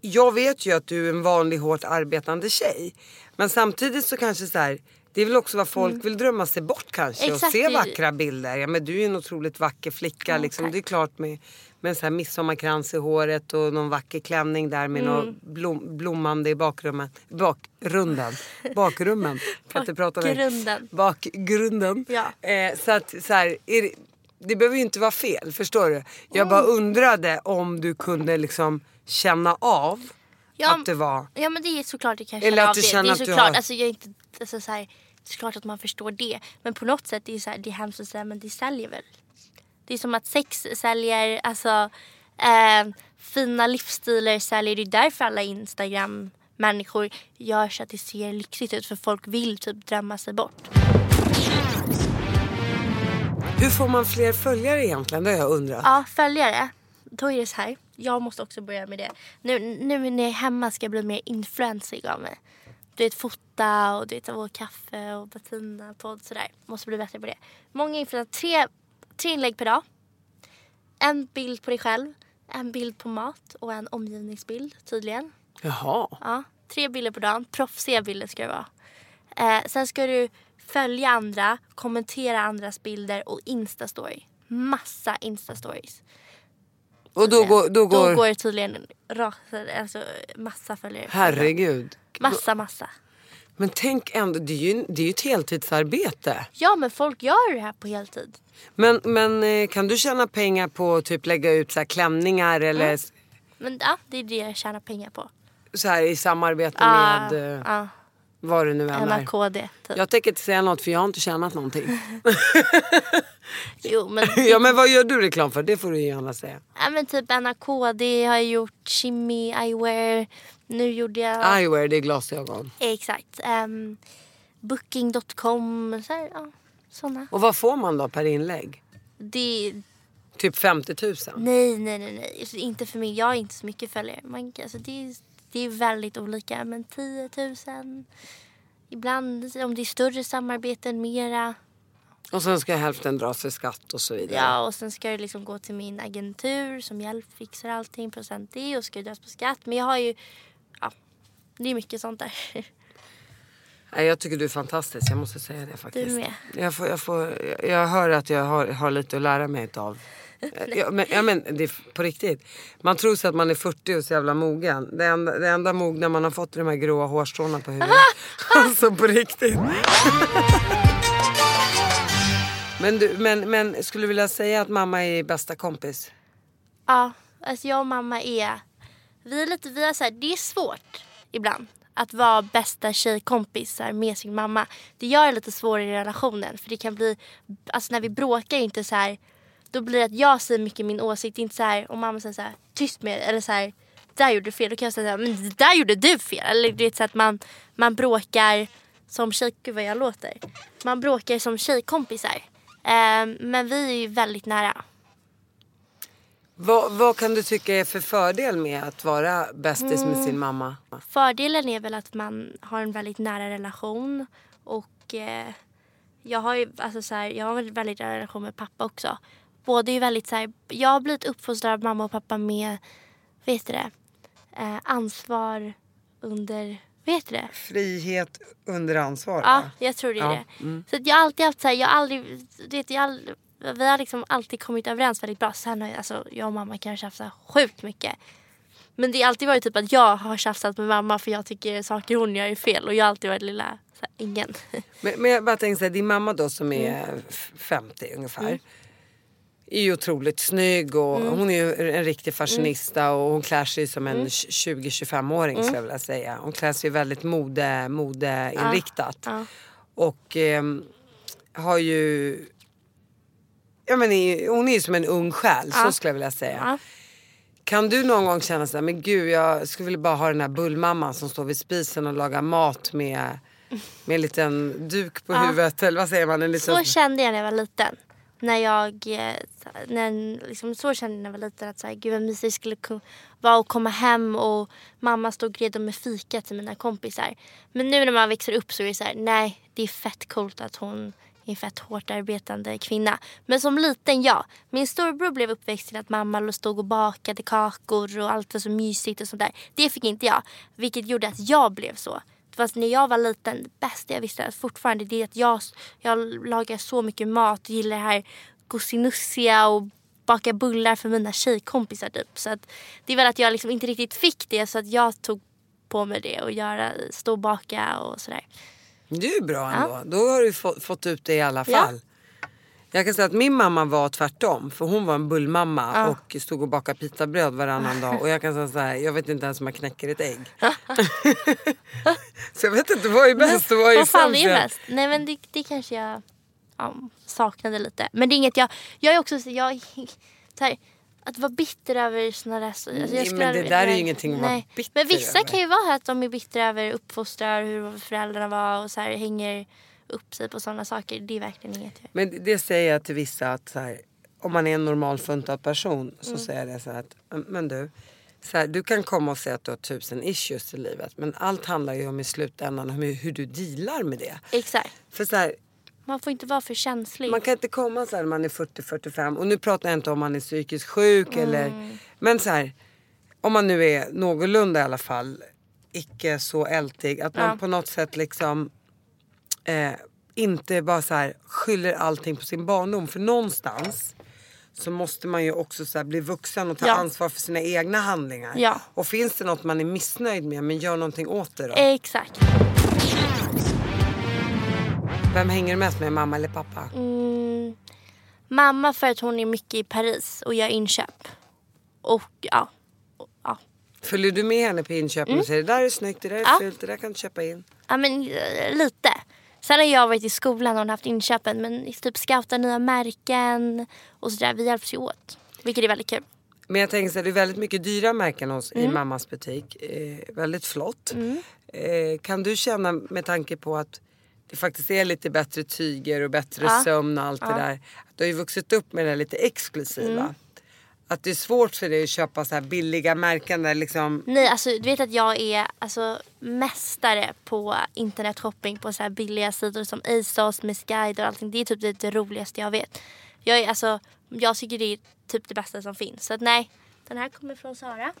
jag vet ju att du är en vanlig hårt arbetande tjej. Men samtidigt så kanske så här. Det är väl också vad folk vill drömma sig bort kanske och Mm. Exakt, se det- vackra bilder. Ja, men du är ju en otroligt vacker flicka liksom. tack. Det är klart med, med en sån här midsommarkrans i håret och någon vacker klänning där med Mm. någon blom, blommande i bakrummen. Bakgrunden. Bakrummen. Kan inte prata med Bakgrunden. bakgrunden. Ja. Eh, så att så här, är det, det behöver ju inte vara fel, förstår du? Jag bara Mm. undrade om du kunde liksom känna av Ja, att det var... Ja men det är såklart det kan Eller känna att av du det. känner det är att du har- alltså jag är inte, alltså så här, det är klart att man förstår det. Men på något sätt det är så här, det är hemskt att säga men det säljer väl. Det är som att sex säljer, alltså eh, fina livsstilar säljer. Det är därför alla Instagram människor gör så att det ser lyxigt ut för folk vill typ drömma sig bort. Hur får man fler följare egentligen? Det har jag undrat. Ja, följare. Då är det så här. Jag måste också börja med det. Nu, nu när jag är hemma ska jag bli mer influensig av mig. Du vet fota och du vet vår kaffe och Bettina podd sådär. Måste bli bättre på det. Många influencers. Tre, tre inlägg per dag. En bild på dig själv. En bild på mat och en omgivningsbild tydligen. Jaha. Ja, tre bilder på dagen. Proffsiga bilder ska det vara. Eh, sen ska du följa andra, kommentera andras bilder och instastory. Massa instastories. Och då går... Då går... Då går det tydligen rakt, alltså massa följare. Herregud. Massa, massa. Men tänk ändå, det är ju, det är ju ett heltidsarbete. Ja men folk gör det här på heltid. Men, men eh, kan du tjäna pengar på att typ lägga ut så här klänningar eller s- Men ja, det är det jag tjänar pengar på. så här i samarbete Ah, med eh, Ja, vad det nu än är? NAKD typ. Jag tänker inte säga något för jag har inte tjänat någonting. Jo men, ja men vad gör du reklam för? Det får du gärna säga. ja, men typ NAKD har jag gjort, Shimmy Eyewear. Nu gjorde jag... Eyewear, det är glasögon. Exakt. Um, Booking.com. Så här, ja, såna. Och vad får man då per inlägg? Det, Typ 50 000? nej, nej, nej, nej. Alltså, inte för mig. Jag har inte så mycket följare. Man, alltså, det, är- det är väldigt olika. Men 10 000. Ibland om det är större samarbeten, mera. Och sen ska hälften dras för skatt och så vidare. Ja, och sen ska det liksom gå till min agentur som hjälp fixar allting. Procent det och ska det dras på skatt. Men jag har ju... Ja, det är mycket sånt där. Nej, jag tycker du är fantastisk, jag måste säga det faktiskt. Du med. Jag, får, jag, får, jag hör att jag har, har lite att lära mig av. Ja, men, ja, men det är på riktigt. Man tror sig att man är 40 och så jävla mogen. Det enda, det enda mogna man har fått är de här gråa hårstråna på huvudet. alltså på riktigt. men, du, men, men skulle du vilja säga att mamma är bästa kompis? Ja, alltså jag och mamma är... Vi är lite, vi är så här, det är svårt ibland att vara bästa tjejkompisar med sin mamma. Det gör det lite svårare i relationen för det kan bli, alltså när vi bråkar är inte så här, då blir det att jag säger mycket min åsikt, inte så här, och mamma säger så här, tyst med dig, eller så här, där gjorde du fel. Då kan jag säga så här, men där gjorde du fel. Eller det är så att man, man bråkar som tjej, gud vad jag låter. Man bråkar som tjejkompisar. Eh, men vi är ju väldigt nära. Vad, vad kan du tycka är för fördel med att vara bästis med sin mamma? Fördelen är väl att man har en väldigt nära relation. Och eh, jag har ju alltså så här, jag har en väldigt nära relation med pappa också. Båda är ju väldigt så här, jag har blivit uppfostrad av mamma och pappa med, vet du det, eh, ansvar under, vet du det? Frihet under ansvar. Ja, va? jag tror det är Ja, det. Så att jag har alltid haft så här, jag har aldrig, vet, jag har aldrig, vi har liksom alltid kommit överens väldigt bra. Sen har jag, alltså, jag och mamma så här sjukt mycket. Men det har alltid varit typ att jag har tjafsat med mamma för jag tycker saker hon gör är fel. Och jag har alltid varit lilla så här, ingen. Men, men jag bara tänker såhär, din mamma då som är Mm. f- 50 ungefär. Är ju otroligt snygg och Mm. hon är ju en riktig fashionista och hon klär sig som en Mm. 20-25-åring skulle jag vilja säga. Hon klär sig väldigt mode, modeinriktat. Ja. Och ehm, har ju... Ja, men hon är ju som en ung själ, så skulle jag vilja säga. Kan du någon gång känna såhär, men gud jag skulle vilja bara ha den här bullmamman som står vid spisen och lagar mat med, med en liten duk på huvudet eller vad säger man? En liten... Så kände jag när jag var liten. När jag, eh, när, liksom, så kände jag när jag var liten att så här, gud vad mysigt det skulle ku- vara att komma hem och mamma stod redo med fika till mina kompisar. Men nu när man växer upp så är det så här, nej det är fett coolt att hon är en fett hårt arbetande kvinna. Men som liten, ja. Min storbror blev uppväxt till att mamma stod och bakade kakor och allt var så mysigt och sånt där. Det fick inte jag. Vilket gjorde att jag blev så. Fast när jag var liten, det bästa jag visste fortfarande det är att jag, jag lagar så mycket mat. Gillar det här gosinussiga och baka bullar för mina tjejkompisar typ. Så att det är väl att jag liksom inte riktigt fick det så att jag tog på mig det och göra, stå och baka och sådär. Det är ju bra ändå. Då har du få, fått ut det i alla Ja. fall. Jag kan säga att min mamma var tvärtom. För hon var en bullmamma och stod och bakade pitabröd varannan dag. Och jag kan säga så här, jag vet inte ens om man knäcker ett ägg. så jag vet inte, vad är bäst och vad är Vad fan är bäst? Nej men det, det kanske jag ja, saknade lite. Men det är inget jag, jag är också så, jag, så här, att vara bitter över såna där... så- Alltså Nej, men det där är ju ingenting att vara bitter Men vissa över. kan ju vara att de är bittra över uppfostrar, hur föräldrarna var och så här hänger upp sig på sådana saker. Det är verkligen inget jag Men det säger jag till vissa att här, om man är en normalfuntad person så Mm. säger jag det så här att men du, så här, du kan komma och säga att du har tusen issues i livet men allt handlar ju om i slutändan om hur, hur du dealar med det. Exakt. För så här, Man får inte vara för känslig. man kan inte komma så här när man är 40-45 och nu pratar jag inte om man är psykiskt sjuk eller men så här om man nu är någorlunda i alla fall icke så ältig att man Ja. på något sätt liksom eh, inte bara så här skyller allting på sin barndom för någonstans så måste man ju också så bli vuxen och ta Ja. ansvar för sina egna handlingar. Ja. Och finns det något man är missnöjd med men gör någonting åt det då. Exakt. Vem hänger du mest med, mamma eller pappa? Mm, mamma för att hon är mycket i Paris och gör inköp. Och ja. Och, ja. Följer du med henne på inköpen och säger det där är snyggt, det där är Mm. Ja. fult, det där kan du köpa in? Ja men eh, lite. Sen har jag varit i skolan och haft inköpen men typ scoutar nya märken och sådär. Vi hjälps ju åt. Vilket är väldigt kul. Men jag tänker så här, det är väldigt mycket dyra märken hos, Mm. i mammas butik. Eh, väldigt flott. Eh, kan du känna med tanke på att det faktiskt är lite bättre tyger och bättre Ja. sömn och allt det där. Att du har ju vuxit upp med det lite exklusiva. Mm. Att det är svårt för dig att köpa så här billiga märken där liksom Nej alltså du vet att jag är alltså mästare på internetshopping på så här billiga sidor som ASOS, Missguide och allting. Det är typ det, det roligaste jag vet. Jag är alltså, jag tycker det är typ det bästa som finns. Så att nej, den här kommer från Sara.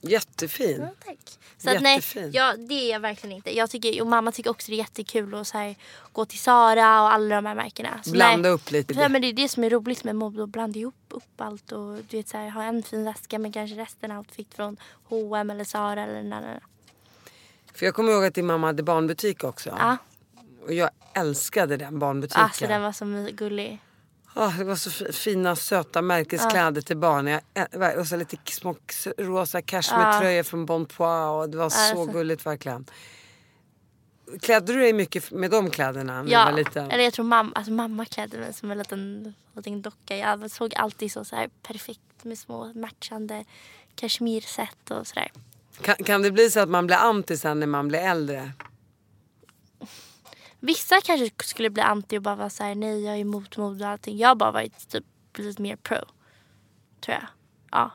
Jättefin. Ja, tack. Så att nej, ja, det är jag verkligen inte. Jag tycker, och mamma tycker också det är jättekul att så här, gå till Sara och alla de här märkena. Så Blanda nej. upp lite. Ja, men det är det som är roligt med mode, att blanda ihop upp allt och du vet, så här, ha en fin väska men kanske resten outfit från H&M eller Sara eller na, na. För jag kommer ihåg att din mamma hade barnbutik också. Ja, Och jag älskade den barnbutiken. alltså den var så gullig. Ah, det var så fi- fina söta märkeskläder till barn. Jag, ä- och så lite små rosa cashmere-tröjor från Bon Pois. Och det var så Alltså. gulligt verkligen. Klädde du dig mycket med de kläderna när du Ja, var liten? eller jag tror mamma, alltså mamma klädde mig som en liten, liten docka. Jag såg alltid så, så här perfekt med små matchande kashmirset och sådär. Kan, kan det bli så att man blir anti sen när man blir äldre? Vissa kanske skulle bli anti och bara vara såhär nej jag är emot mode och allting. Jag har bara varit typ lite mer pro. Tror jag. Ja.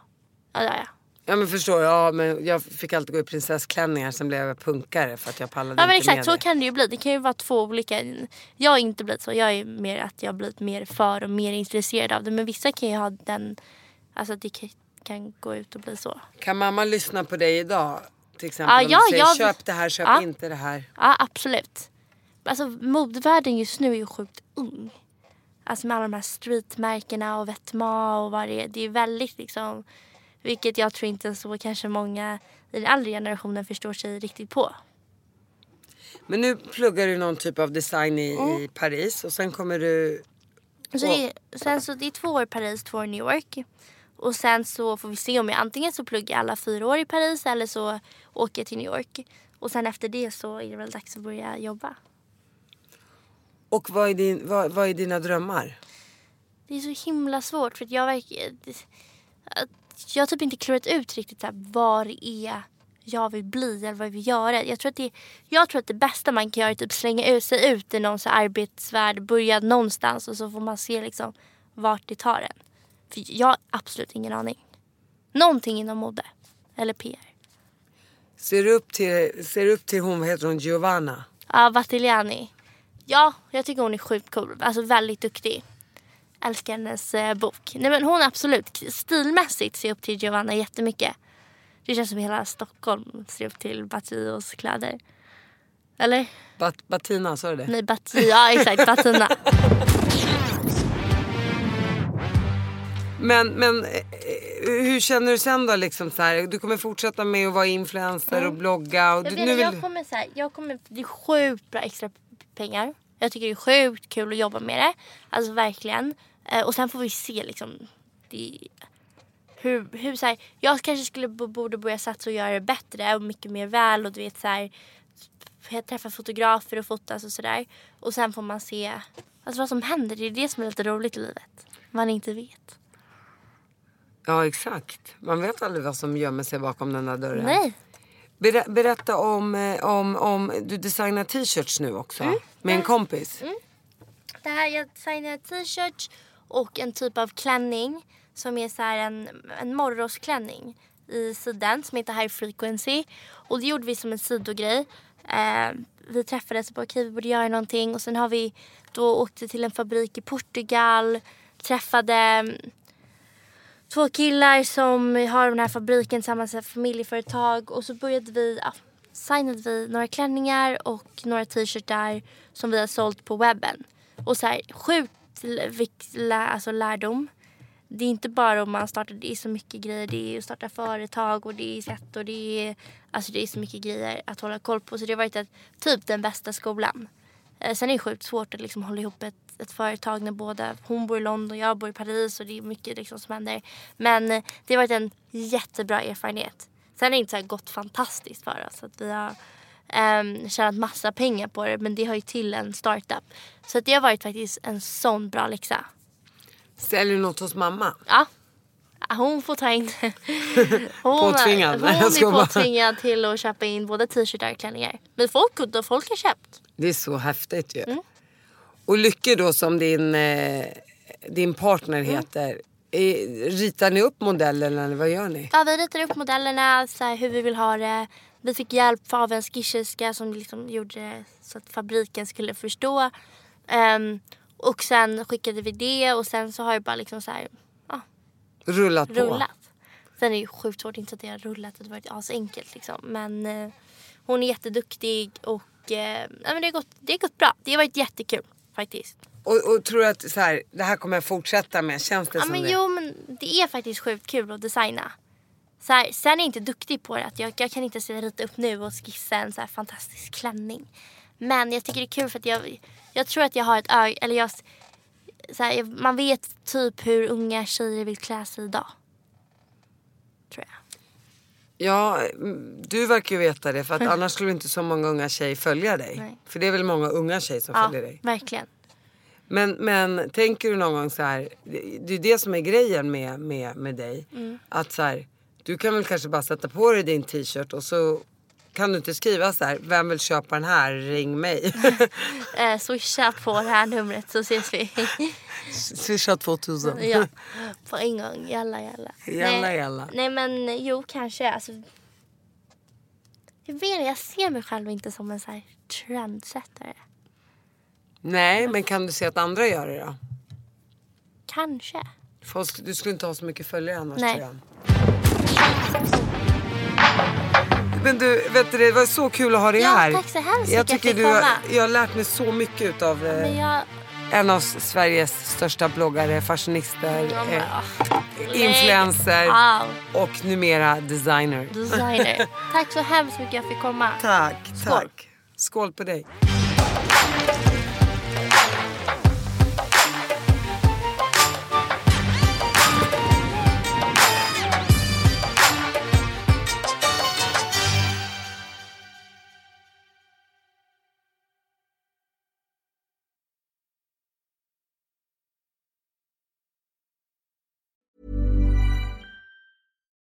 Ja, ja, ja. Ja men förstår jag. Ja, men jag fick alltid gå i prinsessklänningar sen blev jag punkare för att jag pallade Ja men inte med exakt så det. kan det ju bli. Det kan ju vara två olika. Jag har inte blivit så. Jag är mer att jag har blivit mer för och mer intresserad av det. Men vissa kan ju ha den, alltså att det kan, kan gå ut och bli så. Kan mamma lyssna på dig idag? Till exempel Ja, om ja, du säger jag- köp det här, köp Ja. inte det här. Ja absolut. Alltså modevärlden just nu är ju sjukt ung. Alltså med alla de här streetmärkena och Vetements och vad det är. Det är väldigt liksom, vilket jag tror inte så kanske många i den äldre generationen förstår sig riktigt på. Men nu pluggar du någon typ av design i, i Paris och sen kommer du... Så det, är, sen så det är två år i Paris, två år New York. Och sen så får vi se om jag antingen så pluggar alla fyra år i Paris eller så åker jag till New York. Och sen efter det så är det väl dags att börja jobba. Och vad är, din, vad, vad är dina drömmar? Det är så himla svårt för jag verkar... Jag har typ inte klurat ut riktigt så här, vad det är jag vill bli eller vad jag vill göra. Jag tror att det, jag tror att det bästa man kan göra är typ slänga ut sig ut i någon så arbetsvärld, börja någonstans och så får man se liksom vart det tar en. För jag har absolut ingen aning. Någonting inom mode. Eller PR. Ser du upp till, ser upp till hon, heter hon, Giovanna? Ja, Vatiliani. Ja, jag tycker hon är sjukt cool. Alltså väldigt duktig. Älskar hennes eh, bok. Nej men hon absolut, stilmässigt ser jag upp till Giovanna jättemycket. Det känns som hela Stockholm ser upp till Batios kläder. Eller? Bat, Batina, sa du det? Nej, Bati, ja exakt, Batina. Men, men eh, hur känner du sen då? Liksom så här, du kommer fortsätta med att vara influencer och blogga. Och Jag, du, vet, nu vill... jag kommer så här, jag kommer, det är sjukt bra extra pengar. Jag tycker det är sjukt kul att jobba med det. Alltså verkligen. Eh, och sen får vi se liksom. Det, hur, hur så här, jag kanske skulle borde börja satsa och göra det bättre och mycket mer väl och du vet så här. Jag träffar fotografer och fotas och sådär. Och sen får man se alltså, vad som händer. Det är det som är lite roligt i livet. Man inte vet. Ja exakt. Man vet aldrig vad som gömmer sig bakom den där dörren. Nej. Ber, berätta om, eh, om, om, du designar t-shirts nu också. Mm. Med en kompis. Det här jag designar t-shirts och en typ av klänning som är så en, en morgonsklänning i sidan som heter High Frequency. Och det gjorde vi som en sidogrej. Eh, vi träffades och bara okej vi borde göra någonting och sen har vi då åkt till en fabrik i Portugal, träffade mm, två killar som har den här fabriken tillsammans med familjeföretag och så började vi, ja, signade vi några klänningar och några t-shirtar som vi har sålt på webben. Och så här sjukt lä- alltså lärdom. Det är inte bara om man startar, det är så mycket grejer. Det är att starta företag och det är sätt och det är, alltså det är så mycket grejer att hålla koll på. Så det har varit ett, typ den bästa skolan. Eh, sen är det sjukt svårt att liksom hålla ihop ett, ett företag när båda, hon bor i London och jag bor i Paris och det är mycket liksom som händer. Men eh, det har varit en jättebra erfarenhet. Sen har det inte så gått fantastiskt för oss. Att vi har um, tjänat massa pengar på det men det hör ju till en startup. Så att det har varit faktiskt en sån bra läxa. Säljer du något hos mamma? Ja. Hon får ta in... Hon, Påtvingad. Hon är påtvingad till att köpa in både t-shirtar och klänningar. Men folk, folk har köpt. Det är så häftigt ju. Mm. Och Lycke då som din, eh, din partner Mm. heter. Eh, ritar ni upp modellen eller vad gör ni? Ja, vi ritar upp modellerna, så här, hur vi vill ha det. Vi fick hjälp av en skisserska som liksom gjorde så att fabriken skulle förstå. Ehm, och sen skickade vi det och sen så har det bara liksom så här, ja, Rullat på? rullat. Sen är det ju sjukt svårt, inte så att det har rullat, det har varit asenkelt liksom. Men eh, hon är jätteduktig och eh, ja, men det, har gått, det har gått bra. Det har varit jättekul faktiskt. Och, och tror du att så här, det här kommer jag fortsätta med? Känns det Ja, som men det? jo, men det är faktiskt sjukt kul att designa. Så här, sen är jag inte duktig på det. Jag, jag kan inte rita upp nu och skissa en så här fantastisk klänning. Men jag tycker det är kul för att jag, jag tror att jag har ett öga, eller jag, så här, man vet typ hur unga tjejer vill klä sig idag. Tror jag. Ja, mm, du verkar ju veta det för att annars skulle inte så många unga tjejer följa dig. Nej. För det är väl många unga tjejer som Ja, följer dig. verkligen. Men, men tänker du någon gång så här, det, det är det som är grejen med, med, med dig. Mm. Att så här, du kan väl kanske bara sätta på dig din t-shirt och så kan du inte skriva så här, vem vill köpa den här, ring mig. Eh, swisha på det här numret så ses vi. Swisha 2000. ja, på en gång. Jalla jalla. Jalla, nej, jalla. Nej men jo kanske. Alltså, jag vet jag ser mig själv inte som en så här trendsättare. Nej, men kan du se att andra gör det då? Kanske. Folk, du skulle inte ha så mycket följare annars Nej. tror jag. Men du, vet du, det var så kul att ha dig Ja, här. tack så hemskt mycket tycker jag du. Jag har lärt mig så mycket utav eh, Men jag... en av Sveriges största bloggare, fashionister, eh, ah, influencer och numera designer. designer. tack så hemskt mycket att jag fick komma. Tack, Skål. tack. Skål på dig.